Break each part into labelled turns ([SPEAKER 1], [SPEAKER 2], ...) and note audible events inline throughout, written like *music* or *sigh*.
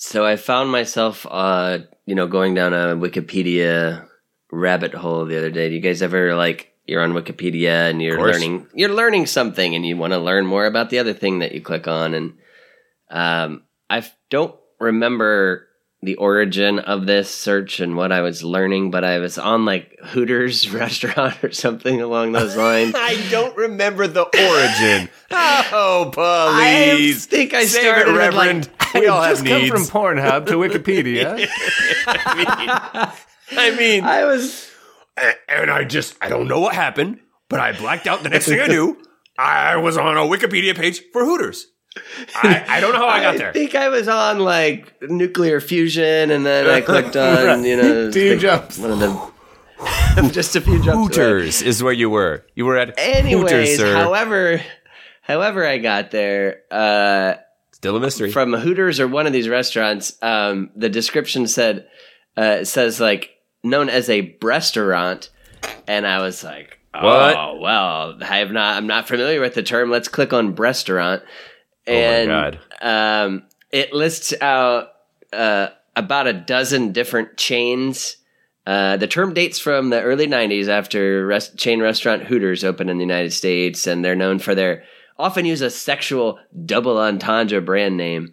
[SPEAKER 1] So I found myself, uh, you know, going down a Wikipedia rabbit hole the other day. Do you guys ever like you're on Wikipedia and you're learning you're learning something and you want to learn more about the other thing that you click on and um, I don't remember the origin of this search and what I was learning, but I was on like Hooters *laughs* restaurant or something along those *laughs* lines.
[SPEAKER 2] I don't remember the origin. *laughs* oh, please!
[SPEAKER 1] I think I
[SPEAKER 2] Save
[SPEAKER 1] started
[SPEAKER 2] it,
[SPEAKER 1] with, like-
[SPEAKER 2] Reverend. we all have
[SPEAKER 3] Just come from Pornhub to Wikipedia.
[SPEAKER 2] I mean,
[SPEAKER 1] I was
[SPEAKER 2] and I just, I don't know what happened, but I blacked out. The next thing I knew, I was on a Wikipedia page for Hooters. *laughs* I, I don't know how I got there.
[SPEAKER 1] I think I was on like nuclear fusion, and then I clicked *laughs* on you know *laughs*
[SPEAKER 3] Two
[SPEAKER 1] like,
[SPEAKER 3] jumps.
[SPEAKER 1] one of the just a few jumps. away.
[SPEAKER 2] Hooters is where you were. You were at
[SPEAKER 1] Anyways,
[SPEAKER 2] Hooters, sir.
[SPEAKER 1] however, however I got there, uh,
[SPEAKER 2] Still a mystery.
[SPEAKER 1] from Hooters or one of these restaurants, um, the description said uh, it says like known as a restaurant, and I was like, oh
[SPEAKER 2] What?
[SPEAKER 1] well, I have not, I'm not familiar with the term. Let's click on restaurant,
[SPEAKER 2] Oh my
[SPEAKER 1] and
[SPEAKER 2] God.
[SPEAKER 1] um, it lists out uh, about a dozen different chains. Uh, the term dates from the early 90s after rest- chain restaurant Hooters opened in the United States, and they're known for their often use a sexual double entendre brand name.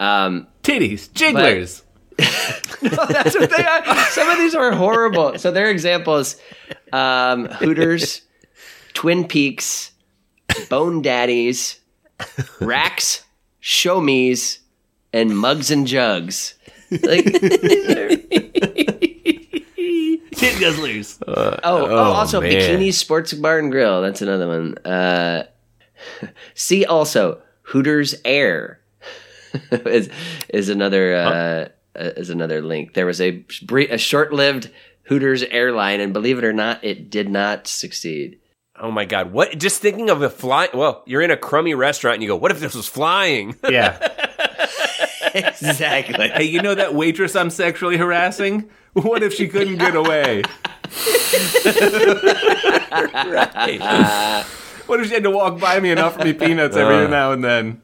[SPEAKER 1] Um,
[SPEAKER 3] Titties, jigglers. *laughs* *laughs*
[SPEAKER 1] that's what they are. Some of these are horrible. So their examples: um, Hooters, Twin Peaks, Bone Daddies, Racks, Show Me's, and Mugs and Jugs. Like, these are-
[SPEAKER 3] guzzlers.
[SPEAKER 1] oh, oh,
[SPEAKER 2] oh,
[SPEAKER 1] also
[SPEAKER 2] man.
[SPEAKER 1] Bikini Sports Bar and Grill. That's another one. Uh, *laughs* see also Hooters Air *laughs* is is another uh, uh, is another link. There was a bre- a short lived Hooters airline, and believe it or not, it did not succeed.
[SPEAKER 2] Oh my God. What? Just thinking of a fly. Well, you're in a crummy restaurant and you go, what if this was flying? *laughs*
[SPEAKER 3] Yeah.
[SPEAKER 1] exactly.
[SPEAKER 3] Hey, you know that waitress I'm sexually harassing? What if she couldn't get away? *laughs* What if she had to walk by me and offer me peanuts every
[SPEAKER 2] Uh.
[SPEAKER 3] now and then?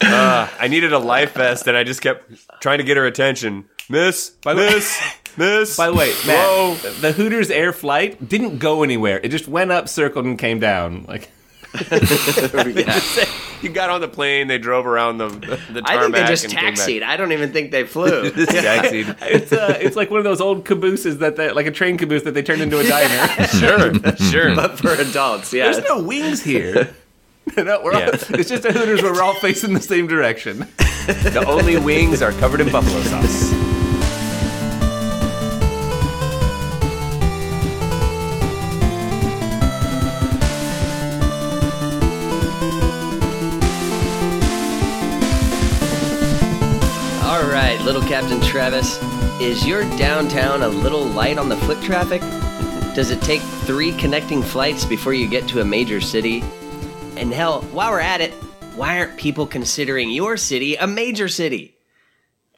[SPEAKER 2] Uh, I needed a life vest and I just kept trying to get her attention. Miss, by miss, *laughs* miss.
[SPEAKER 3] By the way, Matt,
[SPEAKER 2] Whoa.
[SPEAKER 3] the Hooters Air flight didn't go anywhere. It just went up, circled, and came down. Like *laughs* *laughs*
[SPEAKER 2] You got on the plane, they drove around the, the, the
[SPEAKER 1] I think they just
[SPEAKER 2] and came back.
[SPEAKER 1] taxied. I don't even think they flew. *laughs*
[SPEAKER 2] Just taxied.
[SPEAKER 3] it's uh, it's like one of those old cabooses that they, like a train caboose that they turned into a diner.
[SPEAKER 2] sure, sure.
[SPEAKER 1] but for adults, yeah.
[SPEAKER 3] There's no wings here. no, we're all, it's just a Hooters where we're all facing the same direction.
[SPEAKER 2] The only wings are covered in buffalo sauce.
[SPEAKER 1] Little Captain Travis, is your downtown a little light on the foot traffic? Does it take three connecting flights before you get to a major city? And hell, while we're at it, why aren't people considering your city a major city?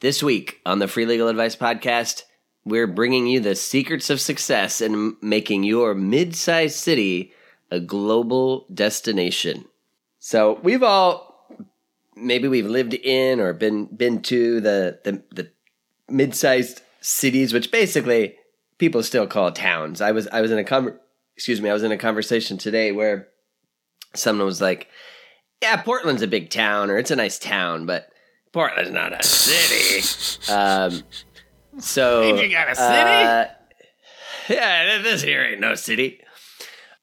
[SPEAKER 1] This week on the Free Legal Advice Podcast, we're bringing you the secrets of success in making your mid sized city a global destination. So, we've all maybe we've lived in or been been to the the, the mid-sized cities which basically people still call towns. I was i was in a conver- excuse me i was in a conversation today where someone was like yeah portland's a big town or it's a nice town but portland's not a city. *laughs* Um so
[SPEAKER 3] You got a city?
[SPEAKER 1] uh, *laughs* yeah this here ain't no city.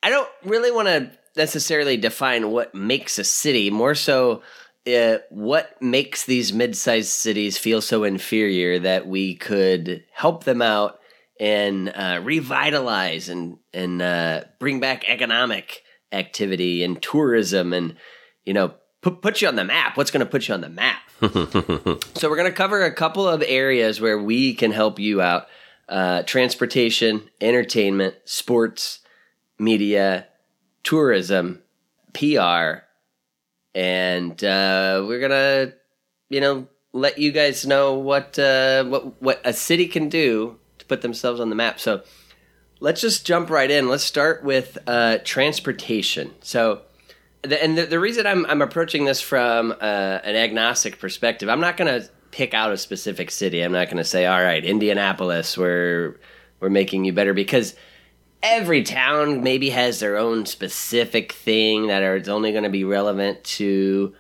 [SPEAKER 1] I don't really want to necessarily define what makes a city, more so uh, what makes these mid sized cities feel so inferior that we could help them out and uh, revitalize and, and uh, bring back economic activity and tourism and, you know, put, put you on the map. What's going to put you on the map? *laughs* so, we're going to cover a couple of areas where we can help you out uh, transportation, entertainment, sports media, tourism, PR, and uh, we're gonna, you know, let you guys know what uh, what what a city can do to put themselves on the map. So let's just jump right in. Let's start with uh, transportation. So. The, and the, the reason I'm, I'm approaching this from uh, an agnostic perspective, I'm not going to pick out a specific city. I'm not going to say, all right, Indianapolis, we're we're making you better because every town maybe has their own specific thing that are it's only going to be relevant to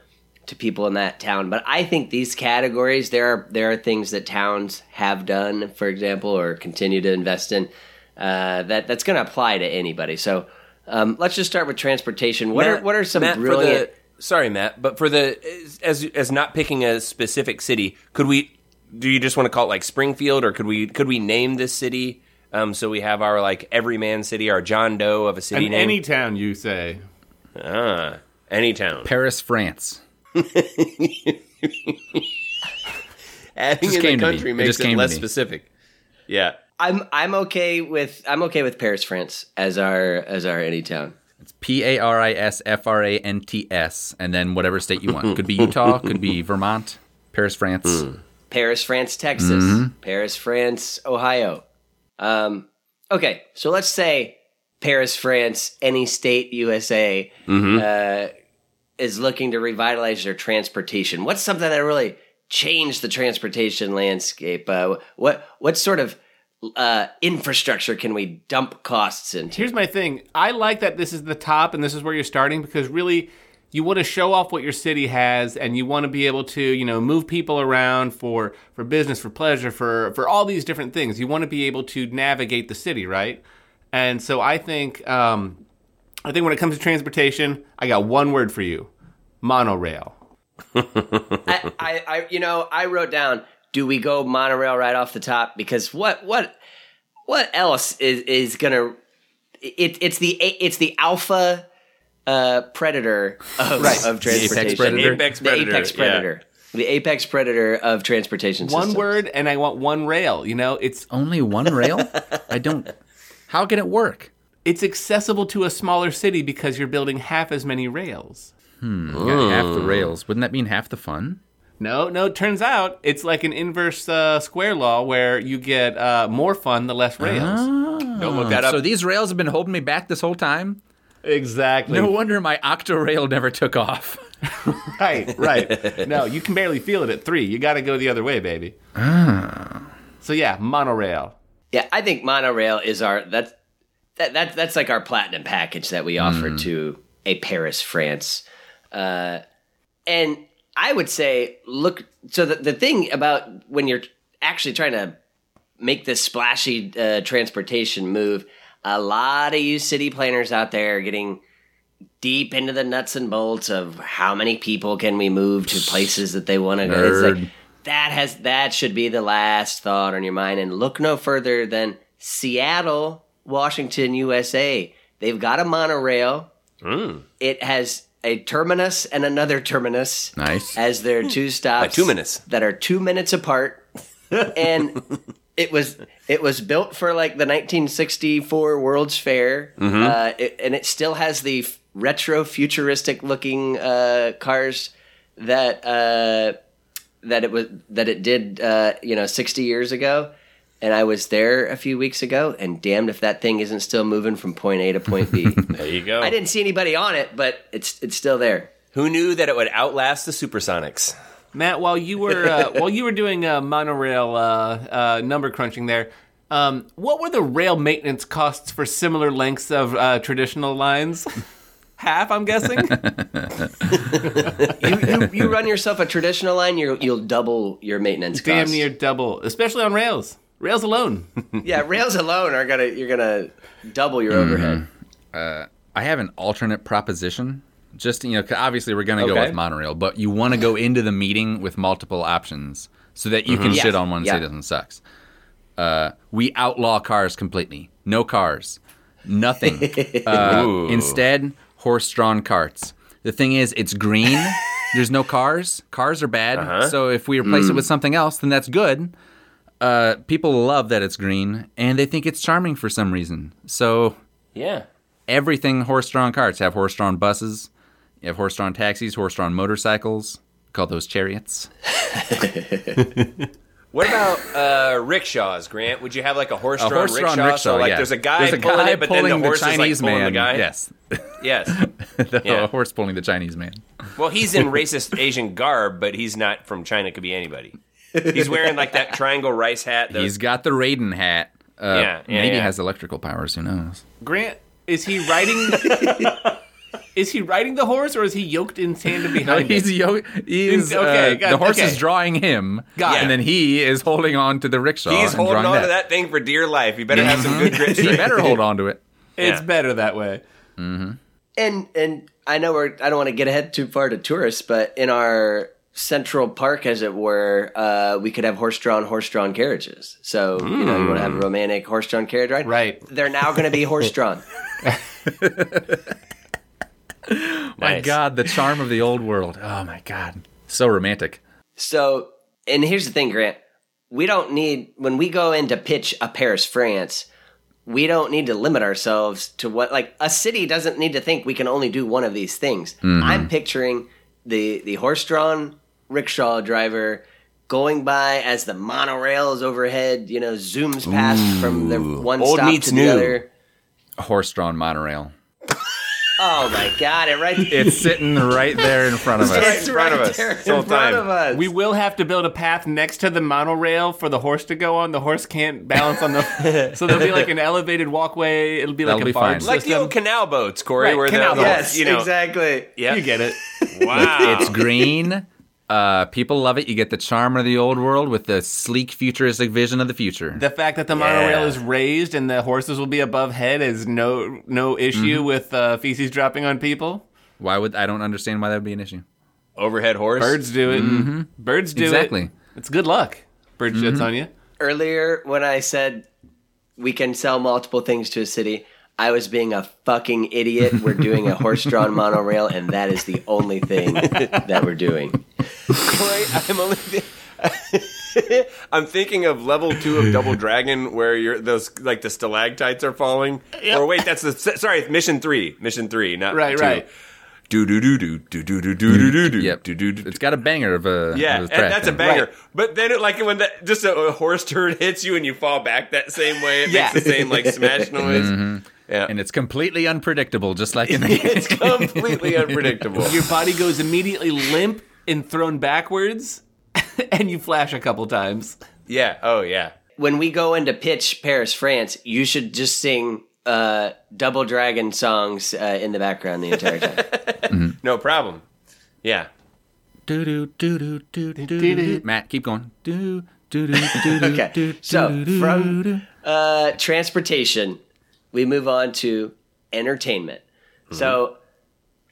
[SPEAKER 1] to people in that town. But I think these categories there are there are things that towns have done, for example, or continue to invest in uh, that that's going to apply to anybody. So um, let's just start with transportation. What
[SPEAKER 2] Matt-
[SPEAKER 1] are what are some
[SPEAKER 2] Matt, for
[SPEAKER 1] brilliant?
[SPEAKER 2] the- sorry, Matt, but for the as as not picking a specific city, could we? Do you just want to call it like Springfield, or could we could we name this city? Um, so we have our like everyman city, our John Doe of a city
[SPEAKER 3] And
[SPEAKER 2] name.
[SPEAKER 3] any town you say.
[SPEAKER 2] ah, any town.
[SPEAKER 4] Paris, France. *laughs*
[SPEAKER 2] Adding
[SPEAKER 4] just
[SPEAKER 2] in the
[SPEAKER 4] came to me.
[SPEAKER 2] country
[SPEAKER 4] It
[SPEAKER 2] makes
[SPEAKER 4] just
[SPEAKER 2] it
[SPEAKER 4] came to
[SPEAKER 2] less
[SPEAKER 4] me.
[SPEAKER 2] specific. Yeah.
[SPEAKER 1] I'm I'm okay with I'm okay with Paris, France as our as our any town.
[SPEAKER 4] It's P A R I S F R A N T S, and then whatever state you want. Could be Utah, *laughs* could be Vermont, Paris, France.
[SPEAKER 1] Paris, France, Texas. Paris, France, Ohio. Um, okay, so let's say Paris, France, any state USA uh, is looking to revitalize their transportation. What's something that really changed the transportation landscape? Uh, what what sort of uh, infrastructure can we dump costs into?
[SPEAKER 3] Here's my thing. I like that this is the top and this is where you're starting because really you want to show off what your city has and you want to be able to, you know, move people around for for business, for pleasure, for for all these different things. You want to be able to navigate the city, right? And so I think um I think when it comes to transportation, I got one word for you. Monorail. *laughs*
[SPEAKER 1] I, I, I, you know, I wrote down, do we go monorail right off the top? Because what, what, what else is is gonna? It, it's the it's the alpha uh, predator of, of transportation.
[SPEAKER 4] predator?
[SPEAKER 2] Apex
[SPEAKER 1] The
[SPEAKER 2] predator,
[SPEAKER 1] apex
[SPEAKER 2] yeah.
[SPEAKER 1] predator. The apex predator of transportation.
[SPEAKER 3] One
[SPEAKER 1] systems.
[SPEAKER 3] word and I want one rail, you know? It's
[SPEAKER 4] Only one rail? *laughs* I don't. How can it work?
[SPEAKER 3] it's accessible to a smaller city because you're building half as many rails.
[SPEAKER 4] You got half the rails. Wouldn't that mean half the fun?
[SPEAKER 3] No, no. It turns out it's like an inverse uh, square law where you get uh, more fun the less rails.
[SPEAKER 2] Don't look that up.
[SPEAKER 4] So these rails have been holding me back this whole time?
[SPEAKER 3] Exactly.
[SPEAKER 4] No wonder my octorail never took off. *laughs*
[SPEAKER 3] right, right. No, you can barely feel it at three. You got to go the other way, baby. So yeah, monorail.
[SPEAKER 1] Yeah, I think monorail is our that's that, that that's like our platinum package that we offer to a Paris, France. Uh, and I would say, look. So the the thing about when you're actually trying to make this splashy uh, transportation move, a lot of you city planners out there are getting deep into the nuts and bolts of how many people can we move to places that they want to go. It's like, that has that should be the last thought on your mind, and look no further than Seattle, Washington, USA. They've got a monorail. Mm. It has a terminus and another terminus
[SPEAKER 4] Nice.
[SPEAKER 1] as their two hmm. stops.
[SPEAKER 2] two minutes.
[SPEAKER 1] that are two minutes apart, *laughs* and it was it was built for like the 1964 World's Fair, uh, it, and it still has the f- retro futuristic looking uh, cars that uh, that it was that it did uh, you know 60 years ago. And I was there a few weeks ago, and damned if that thing isn't still moving from point A to point B. *laughs*
[SPEAKER 2] there you go.
[SPEAKER 1] I didn't see anybody on it, but it's it's still there.
[SPEAKER 2] Who knew that it would outlast the Supersonics?
[SPEAKER 3] Matt, while you were uh, *laughs* while you were doing uh, monorail uh, uh, number crunching there, um, what were the rail maintenance costs for similar lengths of uh, traditional lines? *laughs* Half, I'm guessing. *laughs*
[SPEAKER 1] You, you, you run yourself a traditional line, you you'll double your maintenance
[SPEAKER 3] Damn
[SPEAKER 1] costs.
[SPEAKER 3] near double, especially on rails. Rails alone.
[SPEAKER 1] Yeah, rails alone are gonna you're gonna double your overhead.
[SPEAKER 4] I have an alternate proposition. Just you know, obviously we're gonna go with monorail, but you want to go into the meeting with multiple options so that you can
[SPEAKER 1] Yes.
[SPEAKER 4] shit on one
[SPEAKER 1] Yeah.
[SPEAKER 4] citizen sucks. Uh, we outlaw cars completely. No cars. Nothing. *laughs* uh, instead, horse-drawn carts. The thing is, it's green. *laughs* There's no cars. Cars are bad. So if we replace it with something else, then that's good. Uh, people love that it's green, and they think it's charming for some reason. So
[SPEAKER 2] Yeah.
[SPEAKER 4] everything horse-drawn carts have horse-drawn buses. You have horse-drawn taxis, horse-drawn motorcycles. Call those chariots. *laughs*
[SPEAKER 2] What about uh, rickshaws, Grant? Would you have like a horse-drawn,
[SPEAKER 4] horse-drawn
[SPEAKER 2] rickshaw? So like
[SPEAKER 4] yeah.
[SPEAKER 2] there's a guy
[SPEAKER 4] There's a
[SPEAKER 2] pulling
[SPEAKER 4] guy
[SPEAKER 2] it, but then
[SPEAKER 4] pulling
[SPEAKER 2] the horse
[SPEAKER 4] Chinese
[SPEAKER 2] is like pulling
[SPEAKER 4] man.
[SPEAKER 2] the guy.
[SPEAKER 4] Yes,
[SPEAKER 2] Yes. *laughs*
[SPEAKER 4] the
[SPEAKER 2] Yeah.
[SPEAKER 4] horse pulling the Chinese man.
[SPEAKER 2] Well, he's in *laughs* racist Asian garb, but he's not from China. Could be anybody. He's wearing like that triangle rice hat. those-
[SPEAKER 4] He's got the Raiden hat. Uh,
[SPEAKER 2] Yeah, yeah,
[SPEAKER 4] maybe
[SPEAKER 2] yeah.
[SPEAKER 4] has electrical powers. Who knows?
[SPEAKER 3] Grant, is he riding? Is he riding the horse, or is he yoked in tandem *laughs*
[SPEAKER 4] No,
[SPEAKER 3] behind
[SPEAKER 4] he's
[SPEAKER 3] it?
[SPEAKER 4] yo- he's
[SPEAKER 3] Okay,
[SPEAKER 4] uh,
[SPEAKER 3] got-
[SPEAKER 4] the horse
[SPEAKER 3] okay.
[SPEAKER 4] is drawing him,
[SPEAKER 3] Got
[SPEAKER 4] and
[SPEAKER 2] it.
[SPEAKER 4] then he is holding on to the rickshaw.
[SPEAKER 2] He's
[SPEAKER 4] and
[SPEAKER 2] holding
[SPEAKER 4] drawing
[SPEAKER 2] on to that thing for dear life. He better have some good grit.
[SPEAKER 4] he better *laughs* hold on to it.
[SPEAKER 3] It's
[SPEAKER 2] Yeah.
[SPEAKER 3] better that way.
[SPEAKER 1] And and I know we're I don't want to get ahead too far to tourists, but in our Central Park, as it were, uh, we could have horse-drawn, horse-drawn carriages. So you know, you want to have a romantic horse-drawn carriage ride,
[SPEAKER 3] Right.
[SPEAKER 1] They're now going to be horse-drawn. *laughs*
[SPEAKER 4] My
[SPEAKER 2] Nice.
[SPEAKER 4] God, the charm of the old world. Oh my God, so romantic.
[SPEAKER 1] So, and here's the thing, Grant. We don't need, when we go in to pitch a Paris, France, we don't need to limit ourselves to what, like, a city doesn't need to think we can only do one of these things. Mm-hmm. I'm picturing the, the horse drawn rickshaw driver going by as the monorails overhead, you know, zooms past from the one
[SPEAKER 2] Old
[SPEAKER 1] stop
[SPEAKER 2] meets
[SPEAKER 1] to
[SPEAKER 2] new.
[SPEAKER 1] the other.
[SPEAKER 4] Horse-drawn monorail.
[SPEAKER 1] Oh my God, it right *laughs*
[SPEAKER 4] It's sitting right there in front of us.
[SPEAKER 2] right in front of us
[SPEAKER 1] there
[SPEAKER 2] this
[SPEAKER 1] in front
[SPEAKER 2] time.
[SPEAKER 1] of us.
[SPEAKER 3] We will have to build a path next to the monorail for the horse to go on. The horse can't balance on the, *laughs* so there'll be like an elevated walkway. It'll be like
[SPEAKER 4] That'll
[SPEAKER 3] a
[SPEAKER 4] be
[SPEAKER 3] barge
[SPEAKER 4] fine.
[SPEAKER 2] like the
[SPEAKER 3] system.
[SPEAKER 2] old canal boats, Corey,
[SPEAKER 3] Right,
[SPEAKER 2] where
[SPEAKER 3] canal
[SPEAKER 2] the
[SPEAKER 3] boats.
[SPEAKER 1] yes,
[SPEAKER 2] you know,
[SPEAKER 1] exactly.
[SPEAKER 2] yeah.
[SPEAKER 3] you get it. *laughs*
[SPEAKER 2] Wow,
[SPEAKER 4] It's green. Uh, people love it. You get the charm of the old world with the sleek, futuristic vision of the future.
[SPEAKER 3] The fact that the monorail
[SPEAKER 2] Yeah.
[SPEAKER 3] is raised and the horses will be above head is no no issue with uh, feces dropping on people.
[SPEAKER 4] Why would I don't understand why that would be an issue?
[SPEAKER 2] overhead horse.
[SPEAKER 3] Birds do it. Birds do
[SPEAKER 4] Exactly.
[SPEAKER 3] it. Exactly. It's good luck. Bird shits on you.
[SPEAKER 1] earlier when I said we can sell multiple things to a city, I was being a fucking idiot. We're doing a horse-drawn monorail, and that is the only thing that we're doing.
[SPEAKER 2] Corey, I'm only. I'm thinking of level two of Double Dragon, where you're those like the stalactites are falling. Or wait, that's the sorry, mission three, mission three, not
[SPEAKER 3] Right,
[SPEAKER 2] two.
[SPEAKER 3] right.
[SPEAKER 2] Do do do do do do do do do do do
[SPEAKER 4] Yep.
[SPEAKER 2] do do do.
[SPEAKER 4] It's got a banger of a
[SPEAKER 2] Yeah,
[SPEAKER 4] of
[SPEAKER 2] and
[SPEAKER 4] a track
[SPEAKER 2] that's a banger.
[SPEAKER 3] Right.
[SPEAKER 2] But then, it, like when that just a, a horse turd hits you and you fall back that same way, it
[SPEAKER 3] Yeah.
[SPEAKER 2] makes the same like smash noise. Yeah,
[SPEAKER 4] and it's completely unpredictable, just like in *laughs* the
[SPEAKER 2] it's completely unpredictable.
[SPEAKER 3] Your body goes immediately limp and thrown backwards, *laughs* and you flash a couple times.
[SPEAKER 2] Yeah. Oh yeah.
[SPEAKER 1] When we go into pitch Paris, France, you should just sing uh, Double Dragon songs uh, in the background the entire time. *laughs*
[SPEAKER 2] No problem. Yeah.
[SPEAKER 4] do do do do do do do. Matt, keep going. Do do do do do.
[SPEAKER 1] Okay, so
[SPEAKER 4] do, do,
[SPEAKER 1] from- uh, transportation, we move on to entertainment. So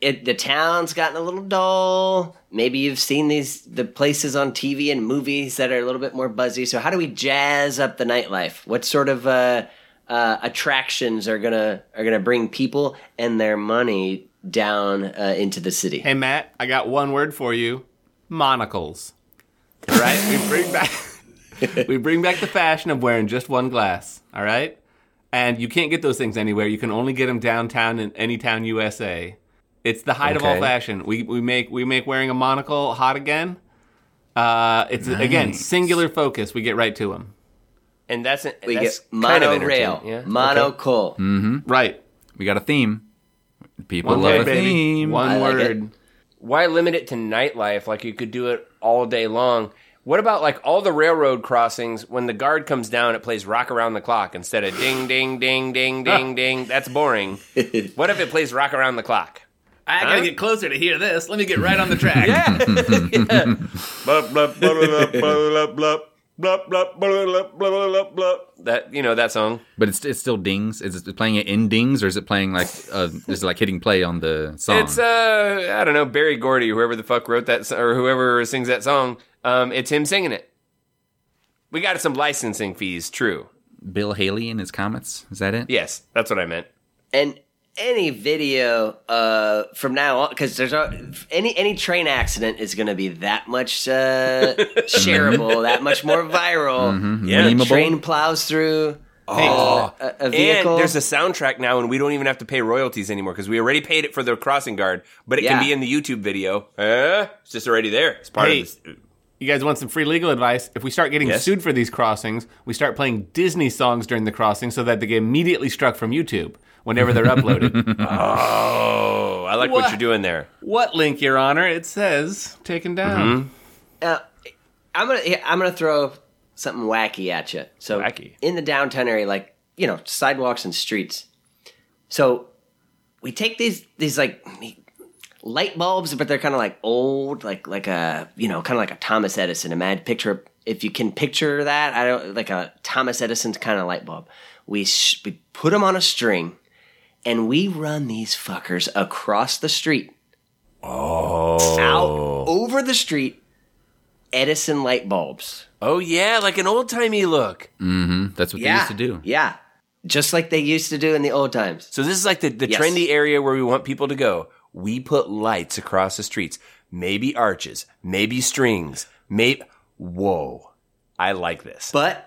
[SPEAKER 1] it the town's gotten a little dull. Maybe you've seen these the places on TV and movies that are a little bit more buzzy. So how do we jazz up the nightlife? What sort of uh, uh, attractions are gonna are gonna bring people and their money down uh, into the city?
[SPEAKER 3] Hey Matt, I got one word for you: monocles. All right, we bring back *laughs* we bring back the fashion of wearing just one glass. All right, and you can't get those things anywhere. You can only get them downtown in any town USA. It's the height of all fashion. We we make we make wearing a monocle hot again. Uh, it's again singular focus. We get right to them.
[SPEAKER 2] And that's
[SPEAKER 1] we
[SPEAKER 2] that's
[SPEAKER 1] get
[SPEAKER 2] kind of
[SPEAKER 1] monorail,
[SPEAKER 2] entertaining, yeah?
[SPEAKER 1] monocle.
[SPEAKER 3] Right.
[SPEAKER 4] We got a theme. People
[SPEAKER 3] One
[SPEAKER 4] love
[SPEAKER 3] word,
[SPEAKER 4] a
[SPEAKER 3] baby.
[SPEAKER 4] theme.
[SPEAKER 3] One
[SPEAKER 1] I
[SPEAKER 3] word.
[SPEAKER 1] it.
[SPEAKER 2] why limit it to nightlife? Like you could do it all day long. What about like all the railroad crossings? When the guard comes down, it plays "Rock Around the Clock" instead of "Ding, ding, ding, ding, ding, ding." That's boring. *laughs* what if it plays "Rock Around the Clock"?
[SPEAKER 3] I gotta
[SPEAKER 2] Huh?
[SPEAKER 3] get closer to hear this. Let me get right on the track. *laughs*
[SPEAKER 2] Yeah. *laughs* Blup, blup, blup, blup, blup, blup, blup, blup, blup, blup, blup, blup, blup. That you know that song.
[SPEAKER 4] But it's it still dings. Is it playing it in dings or is it playing like uh, is it like hitting play on the song?
[SPEAKER 2] It's uh I don't know Berry Gordy, whoever the fuck wrote that so- or whoever sings that song. Um, it's him singing it. We got some licensing fees, true.
[SPEAKER 4] Bill Haley and his Comets. Is that it?
[SPEAKER 2] Yes, that's what I meant.
[SPEAKER 1] and any video uh, from now on because there's a, any any train accident is going to be that much uh, *laughs* shareable, that much more viral.
[SPEAKER 2] Yeah.
[SPEAKER 1] When a train plows through
[SPEAKER 2] Oh,
[SPEAKER 1] a, a vehicle.
[SPEAKER 2] and there's a soundtrack now, and we don't even have to pay royalties anymore because we already paid it for the crossing guard. But it
[SPEAKER 1] Yeah.
[SPEAKER 2] can be in the YouTube video. Uh, it's just already there. It's part
[SPEAKER 3] Hey.
[SPEAKER 2] of this.
[SPEAKER 3] You guys want some free legal advice? If we start getting
[SPEAKER 2] Yes.
[SPEAKER 3] sued for these crossings, we start playing Disney songs during the crossing so that they get immediately struck from YouTube whenever they're uploaded. *laughs*
[SPEAKER 2] Oh, I like what?
[SPEAKER 3] What?
[SPEAKER 2] you're doing there.
[SPEAKER 3] what link, Your Honor? It says taken down.
[SPEAKER 2] Mm-hmm.
[SPEAKER 1] Uh, I'm gonna yeah, I'm gonna throw something wacky at you. So
[SPEAKER 2] Wacky.
[SPEAKER 1] in the downtown area, like you know, sidewalks and streets. So we take these these like light bulbs, but they're kind of like old, like like a you know, kind of like a Thomas Edison. Imagine picture if you can picture that. I don't like a Thomas Edison's kind of light bulb. We sh- we put them on a string, and we run these fuckers across the street. Oh, out over the street. Edison light bulbs.
[SPEAKER 2] Oh yeah, like an old timey look. Mm-hmm.
[SPEAKER 4] That's what they used to do.
[SPEAKER 1] Yeah. Just like they used to do in the old times.
[SPEAKER 2] So this is like the, the
[SPEAKER 1] Yes.
[SPEAKER 2] trendy area where we want people to go. We put lights across the streets, maybe arches, maybe strings, maybe. Whoa, I like this.
[SPEAKER 1] But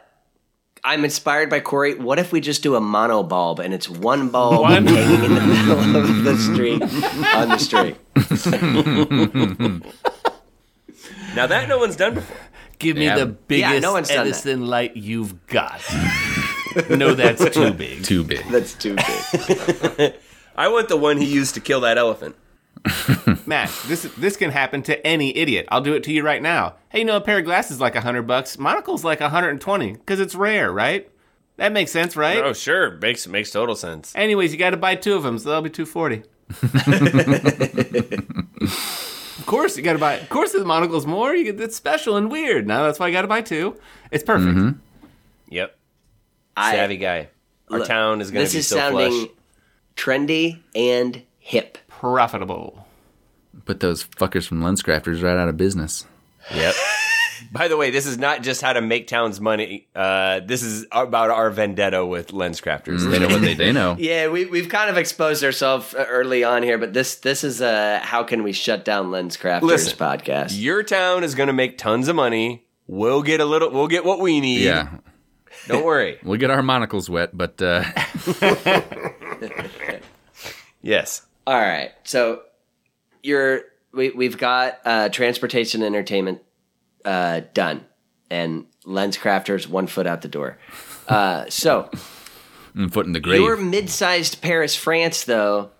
[SPEAKER 1] I'm inspired by Corey. What if we just do a mono bulb and it's one bulb
[SPEAKER 3] One-
[SPEAKER 1] hanging in the middle of the street on the street? *laughs*
[SPEAKER 2] now that no one's done before.
[SPEAKER 3] Give me
[SPEAKER 4] Yeah.
[SPEAKER 3] the biggest
[SPEAKER 1] no one's done that.
[SPEAKER 3] Edison light you've got. no, that's too big.
[SPEAKER 4] Too big.
[SPEAKER 1] That's too big. *laughs*
[SPEAKER 2] I want the one he used to kill that elephant. *laughs*
[SPEAKER 3] Matt, this this can happen to any idiot. I'll do it to you right now. Hey, you know a pair of glasses is like a hundred bucks. Monocle's like a hundred and twenty because it's rare, right? That makes sense, right?
[SPEAKER 2] Oh sure, makes makes total sense.
[SPEAKER 3] Anyways, you got to buy two of them, so that'll be two forty. *laughs* of course, you got to buy. Of course, the monocle's more. You get it's special and weird. Now that's why I got to buy two. It's perfect. Mm-hmm.
[SPEAKER 2] Yep,
[SPEAKER 1] I-
[SPEAKER 2] savvy guy. Our
[SPEAKER 1] Look,
[SPEAKER 2] town is going to be
[SPEAKER 1] is
[SPEAKER 2] so
[SPEAKER 1] sounding
[SPEAKER 2] flush.
[SPEAKER 1] trendy and hip.
[SPEAKER 3] Profitable.
[SPEAKER 4] Put those fuckers from Lenscrafters right out of business.
[SPEAKER 2] Yep. *laughs* By the way, this is not just how to make towns money. Uh, this is about our vendetta with lens crafters. They know what they do.
[SPEAKER 4] They know. *laughs*
[SPEAKER 1] Yeah, we, we've kind of exposed ourselves early on here, but this this is a how can we shut down Lens Crafters
[SPEAKER 2] Listen,
[SPEAKER 1] podcast.
[SPEAKER 2] Your town is going to make tons of money. We'll get a little. We'll get what we need.
[SPEAKER 4] Yeah.
[SPEAKER 2] Don't worry. *laughs*
[SPEAKER 4] We'll get our monocles wet, but uh,
[SPEAKER 2] yes.
[SPEAKER 1] All right. So you're we we've got uh, transportation entertainment uh, done, and lens crafters one foot out the door. Uh, so
[SPEAKER 4] foot in the grave.
[SPEAKER 1] your mid-sized Paris, France, though,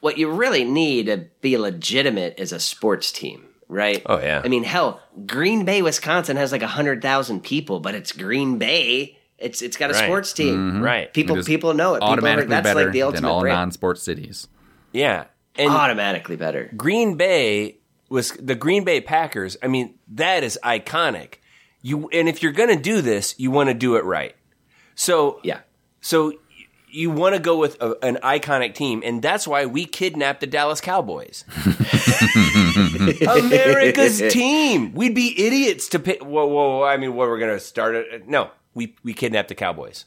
[SPEAKER 1] what you really need to be legitimate is a sports team. Right?
[SPEAKER 2] Oh, yeah.
[SPEAKER 1] I mean, hell, Green Bay, Wisconsin has like hundred thousand people, but it's Green Bay. It's it's got a
[SPEAKER 2] Right.
[SPEAKER 1] sports team.
[SPEAKER 2] Right.
[SPEAKER 1] People
[SPEAKER 4] It is
[SPEAKER 1] people know it. People are,
[SPEAKER 4] automatically
[SPEAKER 1] that's
[SPEAKER 4] better
[SPEAKER 1] like the
[SPEAKER 4] than all
[SPEAKER 1] brand.
[SPEAKER 4] non-sports cities.
[SPEAKER 2] Yeah. And
[SPEAKER 1] automatically better.
[SPEAKER 2] Green Bay was the Green Bay Packers. I mean, that is iconic. You and if you're going to do this, you want to do it right. So
[SPEAKER 1] Yeah.
[SPEAKER 2] So you want to go with a, an iconic team, and that's why we kidnapped the Dallas Cowboys. *laughs* America's team. We'd be idiots to pick. Whoa, whoa, whoa, I mean, what we're going to start it? Uh, no, we we kidnapped the Cowboys.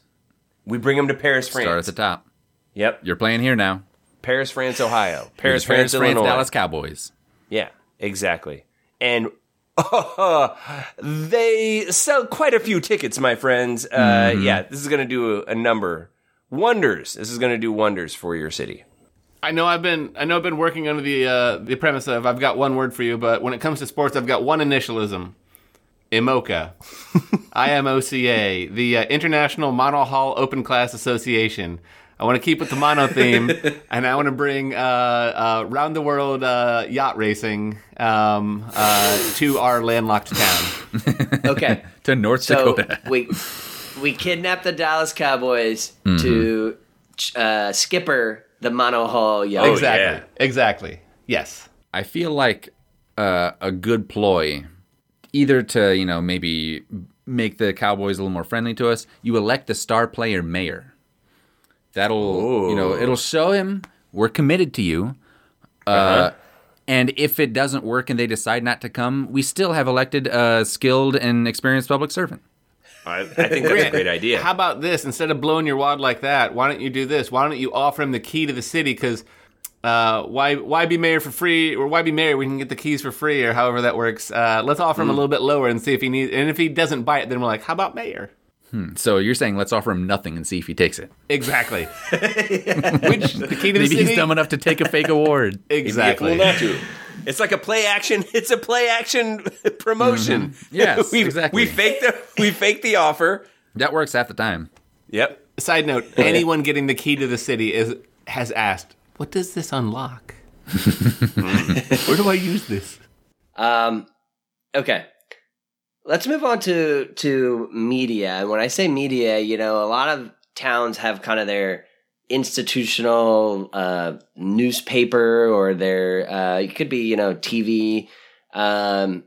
[SPEAKER 2] We bring them to Paris, France.
[SPEAKER 4] Start at the top.
[SPEAKER 2] Yep,
[SPEAKER 4] You're playing here now.
[SPEAKER 2] Paris, France, Ohio.
[SPEAKER 4] You're *laughs*
[SPEAKER 2] Paris, France,
[SPEAKER 4] France,
[SPEAKER 2] Illinois.
[SPEAKER 4] Dallas Cowboys.
[SPEAKER 2] Yeah, exactly. And *laughs* they sell quite a few tickets, my friends. Uh, Yeah, this is going to do a, a number wonders. This is going to do wonders for your city.
[SPEAKER 3] I know I've been I know I've been working under the uh, the premise of I've got one word for you, but when it comes to sports, I've got one initialism. IMOCA. *laughs* I M O C A, the uh, International Monohull Open Class Association. I want to keep with the mono *laughs* theme, and I want to bring uh, uh, round the world uh, yacht racing um, uh, to our landlocked town. *laughs*
[SPEAKER 1] Okay.
[SPEAKER 4] To North
[SPEAKER 1] So
[SPEAKER 4] Dakota.
[SPEAKER 1] we we kidnapped the Dallas Cowboys
[SPEAKER 2] Mm-hmm.
[SPEAKER 1] to uh, skipper the monohull yacht.
[SPEAKER 3] exactly.
[SPEAKER 2] yeah.
[SPEAKER 3] Exactly. Yes.
[SPEAKER 4] I feel like uh, a good ploy, either to you know maybe make the Cowboys a little more friendly to us. You elect the star player mayor. That'll you know it'll show him we're committed to you. Uh, And if it doesn't work and they decide not to come, we still have elected a skilled and experienced public servant.
[SPEAKER 2] I, I think that's a great idea.
[SPEAKER 3] How about this? Instead of blowing your wad like that, why don't you do this? Why don't you offer him the key to the city? Because uh, why why be mayor for free, or why be mayor? We can get the keys for free, or however that works. Uh, let's offer him a little bit lower and see if he needs. And if he doesn't buy it, then we're like, how about mayor?
[SPEAKER 4] So you're saying let's offer him nothing and see if he takes it.
[SPEAKER 3] Exactly. *laughs* *laughs* Which the key to the
[SPEAKER 4] Maybe
[SPEAKER 3] city?
[SPEAKER 4] he's dumb enough to take a fake award. *laughs*
[SPEAKER 3] exactly.
[SPEAKER 2] It'd be a fool not to. It's like a play action. It's a play action promotion.
[SPEAKER 4] Yes,
[SPEAKER 2] we,
[SPEAKER 4] exactly.
[SPEAKER 2] We fake the we fake the offer.
[SPEAKER 4] That works half the time.
[SPEAKER 2] Yep.
[SPEAKER 3] Side note: Anyone getting the key to the city is has asked, "What does this unlock? Where do I use this?"
[SPEAKER 1] Um, okay. Let's move on to to media. And when I say media, you know, a lot of towns have kind of their institutional uh, newspaper or their uh, it could be you know TV, um,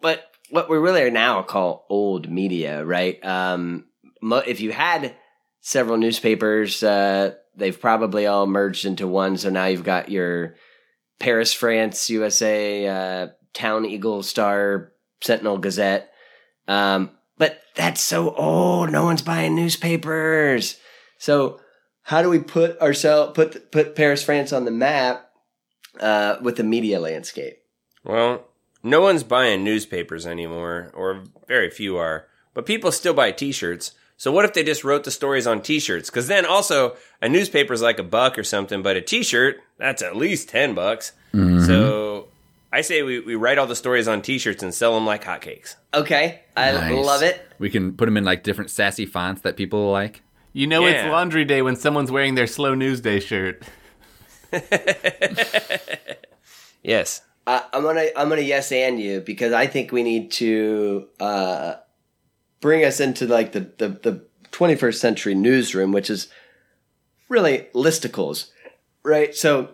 [SPEAKER 1] but what we really are now call old media, right? Um, if you had several newspapers, uh, they've probably all merged into one. So now you've got your Paris, France, USA, uh, Town Eagle Star, Sentinel Gazette. Um, but that's so old. No one's buying newspapers. So how do we put ourselves put put Paris, France on the map uh, with the media landscape?
[SPEAKER 2] Well, no one's buying newspapers anymore, or very few are, but people still buy T-shirts. So what if they just wrote the stories on T-shirts? Because then also a newspaper's like a buck or something, but a T-shirt that's at least ten bucks. So I say we, we write all the stories on T-shirts and sell them like hotcakes.
[SPEAKER 1] Okay, I
[SPEAKER 4] Nice.
[SPEAKER 1] love it.
[SPEAKER 4] We can put them in like different sassy fonts that people like.
[SPEAKER 3] You know it's laundry day when someone's wearing their slow news day shirt. *laughs*
[SPEAKER 2] Yes.
[SPEAKER 1] I, I'm gonna I'm gonna yes and you because I think we need to uh, bring us into like the, the the 21st century newsroom, which is really listicles, right? So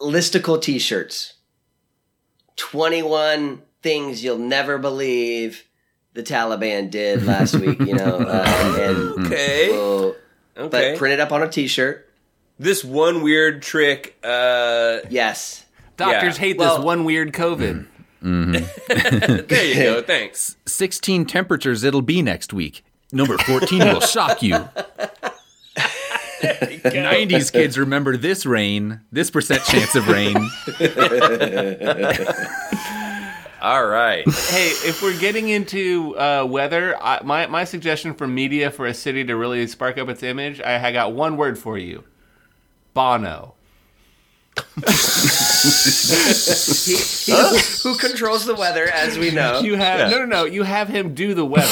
[SPEAKER 1] listicle T-shirts, 21 things you'll never believe the Taliban did last week, you know, uh, and *laughs*
[SPEAKER 2] Okay.
[SPEAKER 1] we'll-
[SPEAKER 2] Okay.
[SPEAKER 1] but print it up on a T-shirt.
[SPEAKER 2] this one weird trick. Uh,
[SPEAKER 1] Yes.
[SPEAKER 3] Doctors
[SPEAKER 2] Yeah.
[SPEAKER 3] hate
[SPEAKER 1] Well-
[SPEAKER 3] this one weird COVID. *laughs*
[SPEAKER 2] there you go. Thanks.
[SPEAKER 4] 16 temperatures it'll be next week. Number 14 will shock you. *laughs* 90s kids remember this rain, this percent chance of rain. *laughs*
[SPEAKER 2] All right.
[SPEAKER 3] hey, if we're getting into uh, weather, I, my my suggestion for media for a city to really spark up its image, I, I got one word for you: Bono.
[SPEAKER 1] He, he- Who controls the weather, as we know.
[SPEAKER 3] You have no, no, no. You have him do the weather.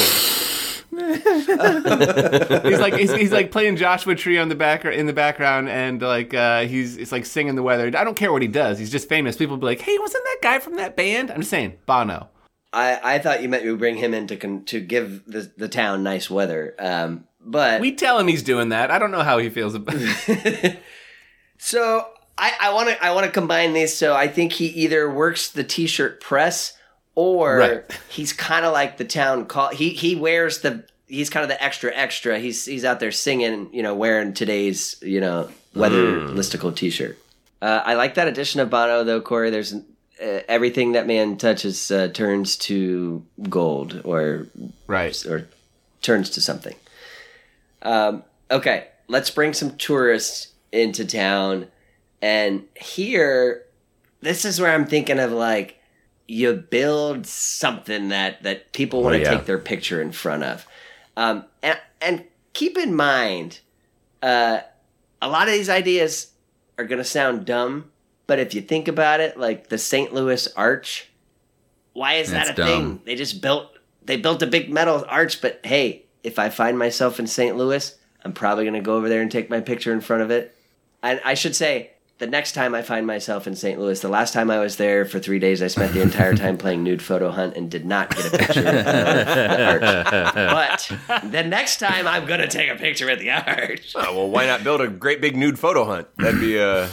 [SPEAKER 3] He's like he's, he's like playing Joshua Tree on the back in the background, and like uh, he's it's like singing the weather. I don't care what he does. He's just famous. People be like, "Hey, wasn't that guy from that band?" I'm just saying, Bono.
[SPEAKER 1] I, I thought you meant you would bring him in to con- to give the, the town nice weather. Um, but
[SPEAKER 3] We tell him he's doing that. I don't know how he feels about. it. *laughs*
[SPEAKER 1] so I I want to I want to combine these. So I think he either works the t-shirt press or
[SPEAKER 3] Right. *laughs*
[SPEAKER 1] he's kind of like the town call. He he wears the he's kind of the extra extra. He's he's out there singing, you know, wearing today's you know weather listicle t-shirt. Uh, I like that addition of Bono though, Corey. There's uh, everything that man touches uh, turns to gold or
[SPEAKER 3] right.
[SPEAKER 1] or turns to something. Um, okay, let's bring some tourists into town. And here, this is where I'm thinking of like you build something that that people want to
[SPEAKER 2] yeah.
[SPEAKER 1] take their picture in front of. Um, and and keep in mind, uh, a lot of these ideas are going to sound dumb, but if you think about it, like the St. Louis Arch, why is that a
[SPEAKER 4] dumb.
[SPEAKER 1] thing? They just built they built a big metal arch, but hey, if I find myself in St. Louis, I'm probably going to go over there and take my picture in front of it. And I should say, the next time I find myself in St. Louis, the last time I was there for three days, I spent the entire time *laughs* playing nude photo hunt and did not get a picture of the arch. But the next time, I'm going to take a picture at the arch.
[SPEAKER 2] Oh, *laughs* well, why not build a great big nude photo hunt? That'd be uh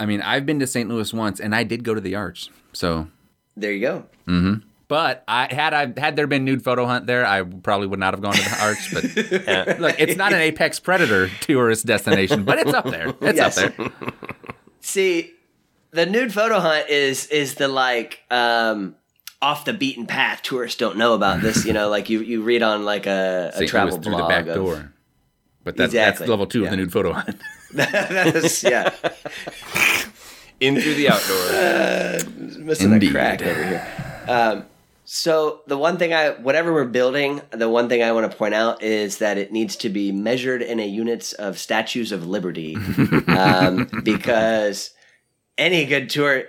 [SPEAKER 4] I mean, I've been to St. Louis once and I did go to the Arch. So,
[SPEAKER 1] There you go.
[SPEAKER 4] But I had I had there been nude photo hunt there, I probably would not have gone to the Arch, but *laughs* look, it's not an apex predator tourist destination, but it's up there. It's
[SPEAKER 1] Yes.
[SPEAKER 4] up there. *laughs*
[SPEAKER 1] See, the nude photo hunt is is the like um off the beaten path. Tourists don't know about this. You know, *laughs* like you you read on like a, a
[SPEAKER 4] St.
[SPEAKER 1] travel
[SPEAKER 4] Louis through
[SPEAKER 1] blog
[SPEAKER 4] the back
[SPEAKER 1] of-
[SPEAKER 4] door. But that's,
[SPEAKER 1] Exactly.
[SPEAKER 4] that's level two
[SPEAKER 1] Yeah.
[SPEAKER 4] of the nude photo hunt.
[SPEAKER 1] That's- yeah,
[SPEAKER 2] in through the outdoors.
[SPEAKER 1] missing
[SPEAKER 4] Indeed.
[SPEAKER 1] a crack over here. Um, so the one thing I, whatever we're building, the one thing I want to point out is that it needs to be measured in a units of statues of liberty, *laughs* um, because any good tour,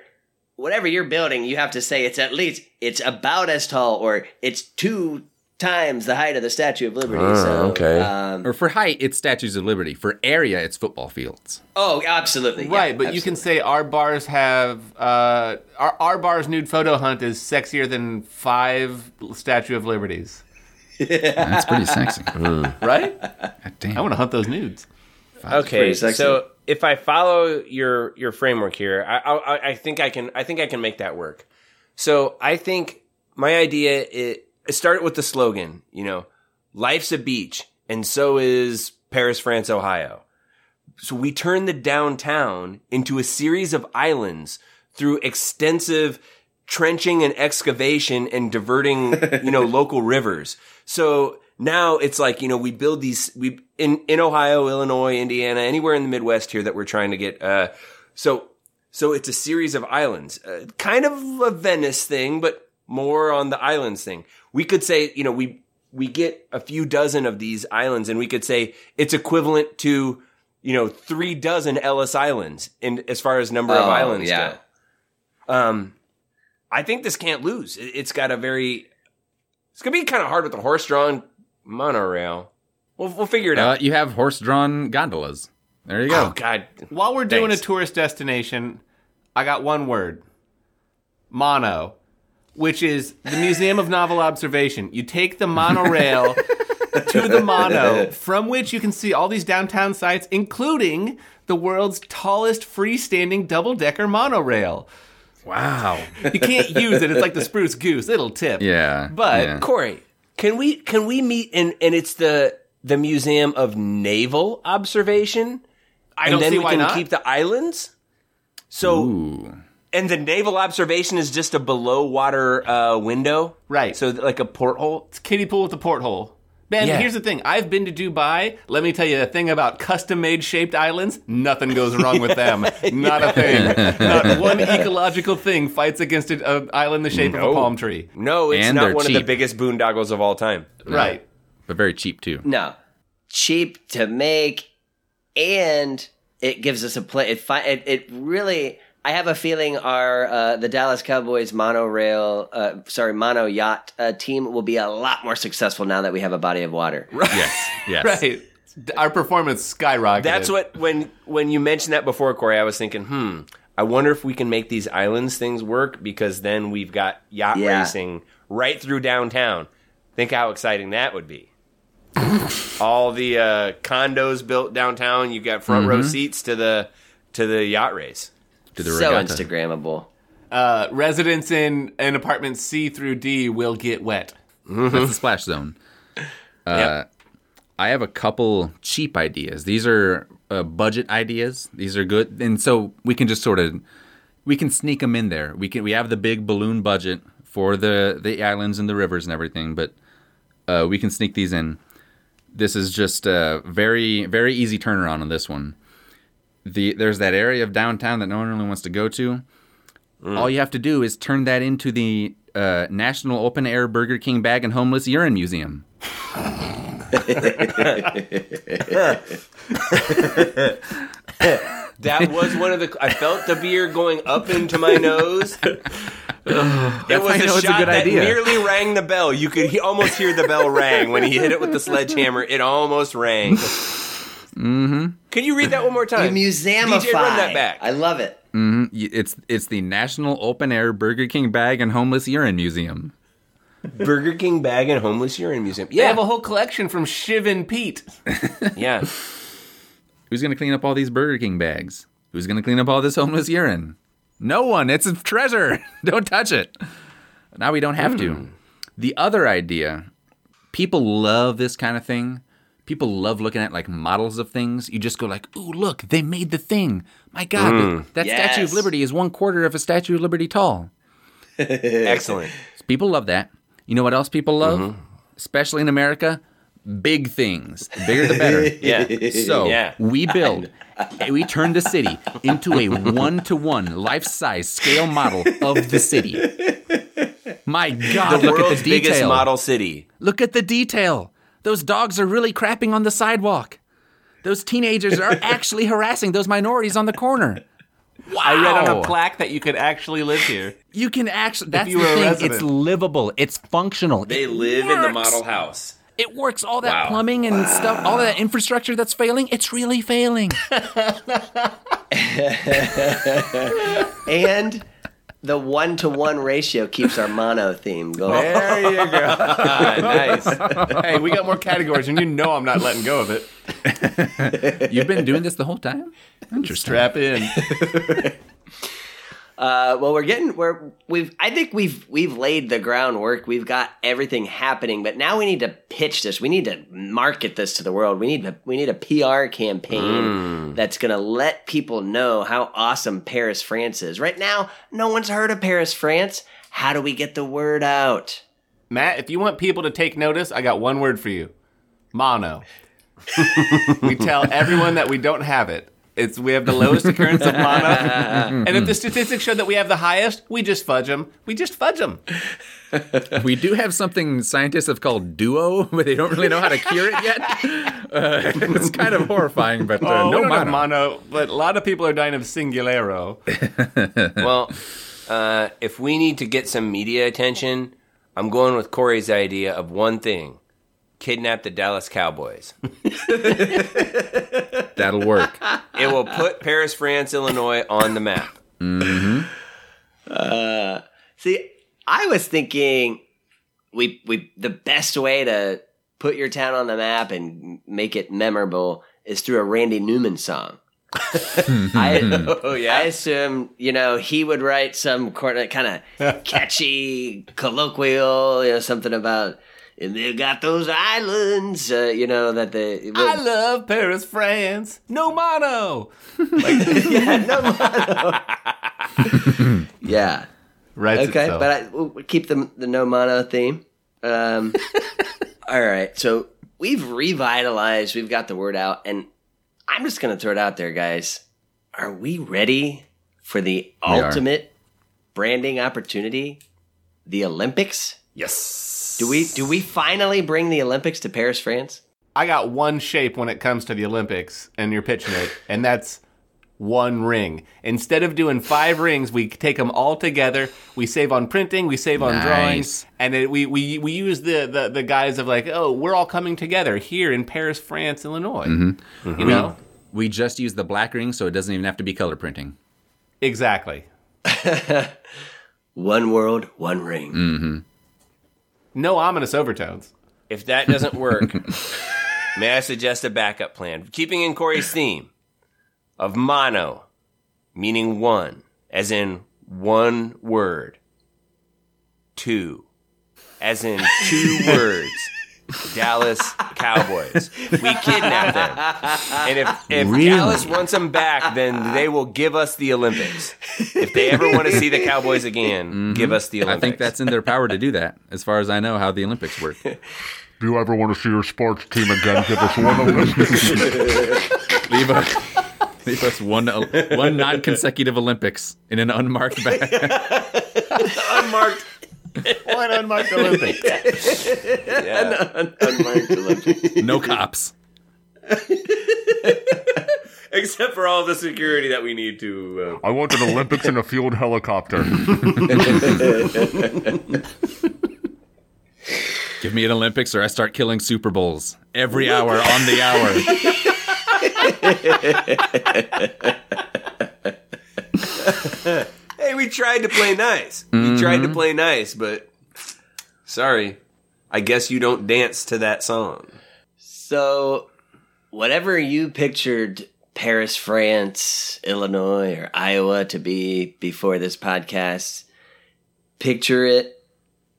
[SPEAKER 1] whatever you're building, you have to say it's at least it's about as tall or it's two times the height of the Statue of Liberty.
[SPEAKER 2] Oh,
[SPEAKER 1] so,
[SPEAKER 2] okay.
[SPEAKER 1] Um,
[SPEAKER 4] Or for height, it's statues of liberty. For area, it's football fields.
[SPEAKER 1] oh, absolutely. yeah,
[SPEAKER 3] Right, but you can say our bars have uh, our our bar's nude photo hunt is sexier than five Statue of Liberties.
[SPEAKER 4] yeah, *laughs* That's pretty sexy. *laughs*
[SPEAKER 3] Right?
[SPEAKER 4] God damn.
[SPEAKER 3] I want to hunt those nudes.
[SPEAKER 2] Okay, so if I follow your your framework here, I, I I think I can I think I can make that work. So I think my idea it, it started with the slogan, you know, life's a beach, and so is Paris, France, Ohio. So we turn the downtown into a series of islands through extensive trenching and excavation and diverting, *laughs* you know, local rivers. So now it's like, you know, we build these, we, in, in Ohio, Illinois, Indiana, anywhere in the Midwest here that we're trying to get, uh, so, so it's a series of islands, uh, kind of a Venice thing, but more on the islands thing. We could say, you know, we, we get a few dozen of these islands and we could say it's equivalent to, you know, three dozen Ellis Islands in as far as number of
[SPEAKER 1] Oh,
[SPEAKER 2] islands
[SPEAKER 1] yeah.
[SPEAKER 2] go. Um, I think this can't lose. It- It's got a very, it's gonna be kind of hard with the horse-drawn monorail. We'll, we'll figure it
[SPEAKER 4] Uh,
[SPEAKER 2] out.
[SPEAKER 4] you have horse-drawn gondolas. There you go.
[SPEAKER 2] Oh God,
[SPEAKER 3] While we're doing a tourist destination, I got one word. Mono, which is the Museum of Novel Observation. You take the monorail to the mono, from which you can see all these downtown sites, including the world's tallest freestanding double-decker monorail.
[SPEAKER 4] Wow.
[SPEAKER 3] You can't use it. It's like the spruce goose. It'll tip.
[SPEAKER 4] Yeah.
[SPEAKER 3] But
[SPEAKER 4] yeah.
[SPEAKER 2] Corey, can we can we meet and and it's the the Museum of Naval Observation,
[SPEAKER 3] I
[SPEAKER 2] and
[SPEAKER 3] don't
[SPEAKER 2] then
[SPEAKER 3] see
[SPEAKER 2] we
[SPEAKER 3] why
[SPEAKER 2] can
[SPEAKER 3] not.
[SPEAKER 2] keep the islands. So
[SPEAKER 4] Ooh.
[SPEAKER 2] And the naval observation is just a below water uh, window,
[SPEAKER 3] Right.
[SPEAKER 2] So like a porthole.
[SPEAKER 3] It's kiddie pool with the porthole. Ben,
[SPEAKER 2] Yeah.
[SPEAKER 3] here's the thing. I've been to Dubai. Let me tell you a thing about custom made shaped islands. Nothing goes wrong with them. *laughs* Not a thing. Not *laughs* one ecological thing fights against an uh, island the shape of a palm tree.
[SPEAKER 2] No, it's
[SPEAKER 4] And
[SPEAKER 2] not
[SPEAKER 4] they're
[SPEAKER 2] one of the biggest boondoggles of all time.
[SPEAKER 3] Right.
[SPEAKER 4] But very cheap too.
[SPEAKER 1] No, cheap to make, and it gives us a play. It fi- it, it really. I have a feeling our uh, the Dallas Cowboys monorail, uh, sorry, mono yacht uh, team will be a lot more successful now that we have a body of water. *laughs*
[SPEAKER 4] Yes. Yes.
[SPEAKER 3] Right. Our performance skyrocketed.
[SPEAKER 2] That's what when when you mentioned that before, Corey, I was thinking, hmm, I wonder if we can make these islands things work because then we've got yacht
[SPEAKER 1] Yeah.
[SPEAKER 2] racing right through downtown. Think how exciting that would be. *laughs* All the uh, condos built downtown, you got front row seats to the to the yacht race.
[SPEAKER 4] To the
[SPEAKER 1] so
[SPEAKER 4] regatta.
[SPEAKER 1] Instagrammable.
[SPEAKER 3] uh, residents in an apartment C through D will get wet.
[SPEAKER 4] That's the splash zone. Uh,
[SPEAKER 2] Yep.
[SPEAKER 4] I have a couple cheap ideas. These are uh, budget ideas. These are good, and so we can just sort of we can sneak them in there. We can we have the big balloon budget for the the islands and the rivers and everything, but uh, we can sneak these in. This is just a very very easy turnaround on this one. The there's that area of downtown that no one really wants to go to. All you have to do is turn that into the uh, National Open Air Burger King Bag and Homeless Urine Museum.
[SPEAKER 2] That was one of the. I felt the beer going up into my nose. *laughs* it was a
[SPEAKER 4] you know it's a
[SPEAKER 2] shot
[SPEAKER 4] good
[SPEAKER 2] that
[SPEAKER 4] idea.
[SPEAKER 2] nearly rang the bell. You could he- almost hear the bell rang when he hit it with the sledgehammer. It almost rang. Mm-hmm. Can you read that one more time?
[SPEAKER 1] You museumify.
[SPEAKER 2] DJ, run that back.
[SPEAKER 1] I love it.
[SPEAKER 4] Y- It's it's the National Open Air Burger King Bag and Homeless Urine Museum.
[SPEAKER 2] Burger King Bag and Homeless Urine Museum.
[SPEAKER 3] Yeah, they have a whole collection from Shiv and Pete. *laughs*
[SPEAKER 2] yeah.
[SPEAKER 4] Who's gonna clean up all these Burger King bags? Who's gonna clean up all this homeless urine? No one. It's a treasure. *laughs* don't touch it. Now we don't have to. The other idea, people love this kind of thing. People love looking at like models of things. You just go like, "Ooh, look, they made the thing. My God, that, mm. that Statue of Liberty is one quarter of a Statue of Liberty tall." *laughs*
[SPEAKER 2] Excellent.
[SPEAKER 4] People love that. You know what else people love? Mm-hmm. Especially in America? Big things. The bigger the better. *laughs*
[SPEAKER 2] Yeah.
[SPEAKER 4] So
[SPEAKER 2] Yeah.
[SPEAKER 4] we build, we turn the city into a one to one life size scale model of the city. *laughs* My God,
[SPEAKER 2] The
[SPEAKER 4] look at
[SPEAKER 2] world's
[SPEAKER 4] the
[SPEAKER 2] biggest model city.
[SPEAKER 4] Look at the detail. Those dogs are really crapping on the sidewalk. Those teenagers are *laughs* actually harassing those minorities on the corner. Wow.
[SPEAKER 3] I read on a plaque that you could actually live here.
[SPEAKER 4] You can actually. That's the thing. It's livable. It's functional.
[SPEAKER 2] They
[SPEAKER 4] It
[SPEAKER 2] live in the model house.
[SPEAKER 4] It works. All that
[SPEAKER 2] Wow.
[SPEAKER 4] plumbing and stuff, all that infrastructure that's failing, it's really failing. *laughs*
[SPEAKER 1] and the one to one ratio keeps our mono theme going.
[SPEAKER 3] There you go. *laughs* nice. Hey, we got more categories, and you know I'm not letting go of it. *laughs*
[SPEAKER 4] You've been doing this the whole time. Interesting.
[SPEAKER 3] Strap in. *laughs*
[SPEAKER 1] Uh, well, we're getting we're we've I think we've we've laid the groundwork. We've got everything happening, but now we need to pitch this. We need to market this to the world. We need to, we need a PR campaign that's going to let people know how awesome Paris, France is. Right now, no one's heard of Paris, France. How do we get the word out?
[SPEAKER 3] Matt, if you want people to take notice, I got one word for you mono. *laughs* we tell everyone that we don't have it. It's we have the lowest occurrence of *laughs* mono, and if the statistics show that we have the highest, we just fudge them. We just fudge them. *laughs*
[SPEAKER 4] We do have something scientists have called duo, *laughs* but they don't really know how to cure it yet. Uh, it's kind of horrifying, but uh,
[SPEAKER 3] Oh,
[SPEAKER 4] no
[SPEAKER 3] we
[SPEAKER 4] mono.
[SPEAKER 3] mono, but a lot of people are dying of singularo.
[SPEAKER 2] Well, uh, if we need to get some media attention, I'm going with Corey's idea of one thing kidnap the Dallas Cowboys. *laughs*
[SPEAKER 4] That'll work.
[SPEAKER 2] It will put Paris, France, Illinois on the map. Mm-hmm.
[SPEAKER 1] Uh, see, I was thinking we we the best way to put your town on the map and make it memorable is through a Randy Newman song. *laughs* I,
[SPEAKER 2] Oh,
[SPEAKER 1] I assume you know he would write some kind of *laughs* catchy colloquial, you know, something about and they got those islands, uh, you know that the
[SPEAKER 3] I love Paris, France. No mono.
[SPEAKER 1] Like, *laughs* yeah *laughs*
[SPEAKER 3] Right.
[SPEAKER 1] okay, but I, we'll we'll keep the the no mono theme. Um, *laughs* all right, so we've revitalized. We've got the word out, and I'm just gonna throw it out there, guys. Are we ready for the
[SPEAKER 4] are.
[SPEAKER 1] ultimate branding opportunity, the Olympics?
[SPEAKER 2] Yes.
[SPEAKER 1] Do we do we finally bring the Olympics to Paris, France?
[SPEAKER 3] I got one shape when it comes to the Olympics, and you're pitching it, and that's one ring. Instead of doing five rings, we take them all together. We save on printing, we save on
[SPEAKER 4] Nice.
[SPEAKER 3] drawings, and it, we, we we use the, the the guise of like, oh, we're all coming together here in Paris, France, Illinois. Mm-hmm. You know,
[SPEAKER 4] We just use the black ring, so it doesn't even have to be color printing.
[SPEAKER 3] exactly. *laughs*
[SPEAKER 1] One world, one ring. Mm-hmm.
[SPEAKER 3] No ominous overtones.
[SPEAKER 2] If that doesn't work, *laughs* may I suggest a backup plan? Keeping in Corey's theme of mono, meaning one, as in one word. Two, as in two *laughs* words. Dallas Cowboys. We kidnap them. And if, if
[SPEAKER 4] Really?
[SPEAKER 2] Dallas wants them back, then they will give us the Olympics. If they ever want to see the Cowboys again, mm-hmm. give us the Olympics.
[SPEAKER 4] I think that's in their power to do that, as far as I know how the Olympics work. *laughs*
[SPEAKER 5] Do you ever want to see your sports team again? Give us one Olympics. *laughs*
[SPEAKER 4] leave us, leave us one one non-consecutive Olympics in an unmarked bag. *laughs*
[SPEAKER 2] unmarked.
[SPEAKER 3] One unmarked Olympics. *laughs*
[SPEAKER 2] Yeah. *laughs*
[SPEAKER 1] Unmarked Olympics.
[SPEAKER 4] No cops. *laughs*
[SPEAKER 2] Except for all the security that we need to. Uh,
[SPEAKER 5] I want an Olympics in a field helicopter.
[SPEAKER 4] Give me an Olympics, or I start killing Super Bowls every hour on the hour.
[SPEAKER 2] Hey, we tried to play nice. We tried to play nice, but sorry. I guess you don't dance to that song.
[SPEAKER 1] So, whatever you pictured Paris, France, Illinois, or Iowa to be before this podcast, picture it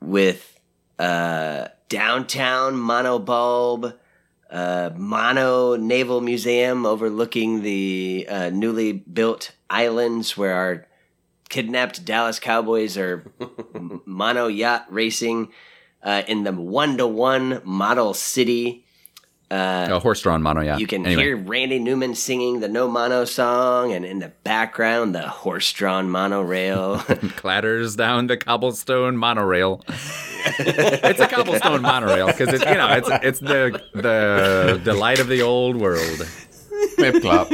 [SPEAKER 1] with uh, downtown monobulb, uh, mono naval museum overlooking the uh, newly built islands where our kidnapped Dallas Cowboys are *laughs* mono yacht racing uh, in the one to one model city.
[SPEAKER 4] A horse-drawn mono yacht.
[SPEAKER 1] You can
[SPEAKER 4] Anyway.
[SPEAKER 1] hear Randy Newman singing the No Mono song, and in the background, the horse-drawn monorail. *laughs* *laughs*
[SPEAKER 4] clatters down the cobblestone monorail. it's a cobblestone monorail because it's you know it's it's the the delight of the old world.
[SPEAKER 3] Clip clop.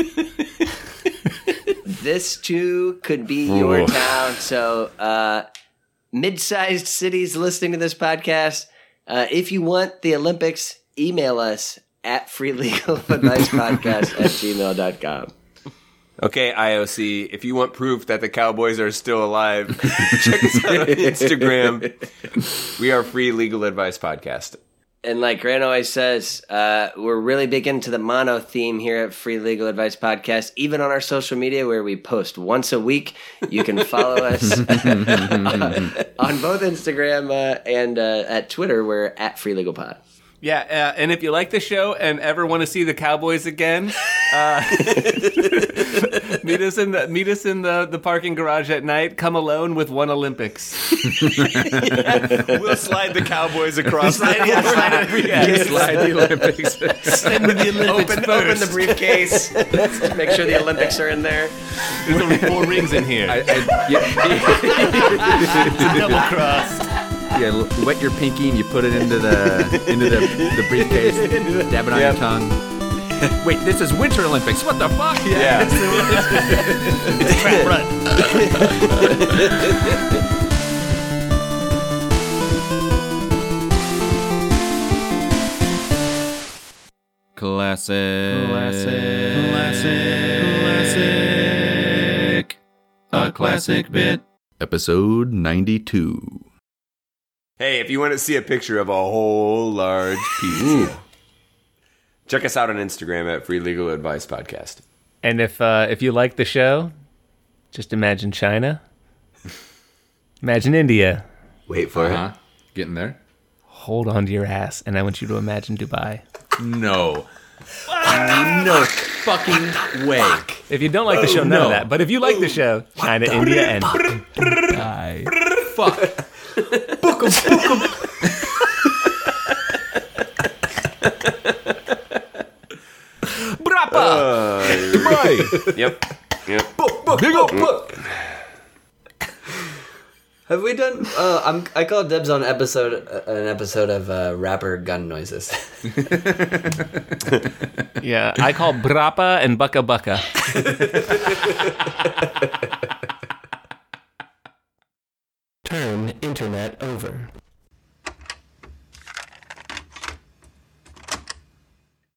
[SPEAKER 1] This too could be your town. So, uh, mid-sized cities listening to this podcast, uh, if you want the Olympics, email us at freelegaladvicepodcast at *laughs* gmail.com.
[SPEAKER 2] Okay, IOC, if you want proof that the Cowboys are still alive, *laughs* check us out on Instagram. We are Free Legal Advice Podcast.
[SPEAKER 1] And like Grant always says, uh, we're really big into the mono theme here at Free Legal Advice Podcast, even on our social media where we post once a week. You can follow us *laughs* on both Instagram uh, and uh, at Twitter. We're at Free Legal Pod.
[SPEAKER 3] Yeah, uh, and if you like the show and ever want to see the Cowboys again, uh, *laughs* meet us in the meet us in the, the parking garage at night. Come alone with one Olympics. *laughs*
[SPEAKER 2] We'll slide the Cowboys across *laughs* the
[SPEAKER 4] Slide the Olympics.
[SPEAKER 1] Open, open the briefcase. Make sure the Olympics are in there.
[SPEAKER 3] There's only four rings in here.
[SPEAKER 4] I, I, yeah,
[SPEAKER 3] Double cross.
[SPEAKER 4] Yeah, l- wet your pinky and you put it into the into the, the briefcase. *laughs* Dab it on your tongue. *laughs* Wait, this is Winter Olympics. What the fuck?
[SPEAKER 2] Yeah. *laughs*
[SPEAKER 3] Trap run.
[SPEAKER 4] Classic. Classic. Classic. A classic bit. Episode 92.
[SPEAKER 2] Hey, if you want to see a picture of a whole large piece, check us out on Instagram at Free Legal Advice Podcast.
[SPEAKER 3] And if uh, if you like the show, just imagine China. Imagine India.
[SPEAKER 2] Wait for
[SPEAKER 4] Uh-huh. Getting there?
[SPEAKER 3] Hold on to your ass, and I want you to imagine Dubai.
[SPEAKER 4] No. no fucking way.
[SPEAKER 3] If you don't like the show, none
[SPEAKER 4] no.
[SPEAKER 3] of that. But if you like the show, China, India, and Dubai.
[SPEAKER 4] Fuck.
[SPEAKER 2] It. Yep. Yep.
[SPEAKER 6] Have we done? Uh, I'm. I call dibs on episode uh, an episode of uh, rapper gun noises. *laughs*
[SPEAKER 3] Yeah, I call Brapa and Bucka Bucka. *laughs* Turn internet over.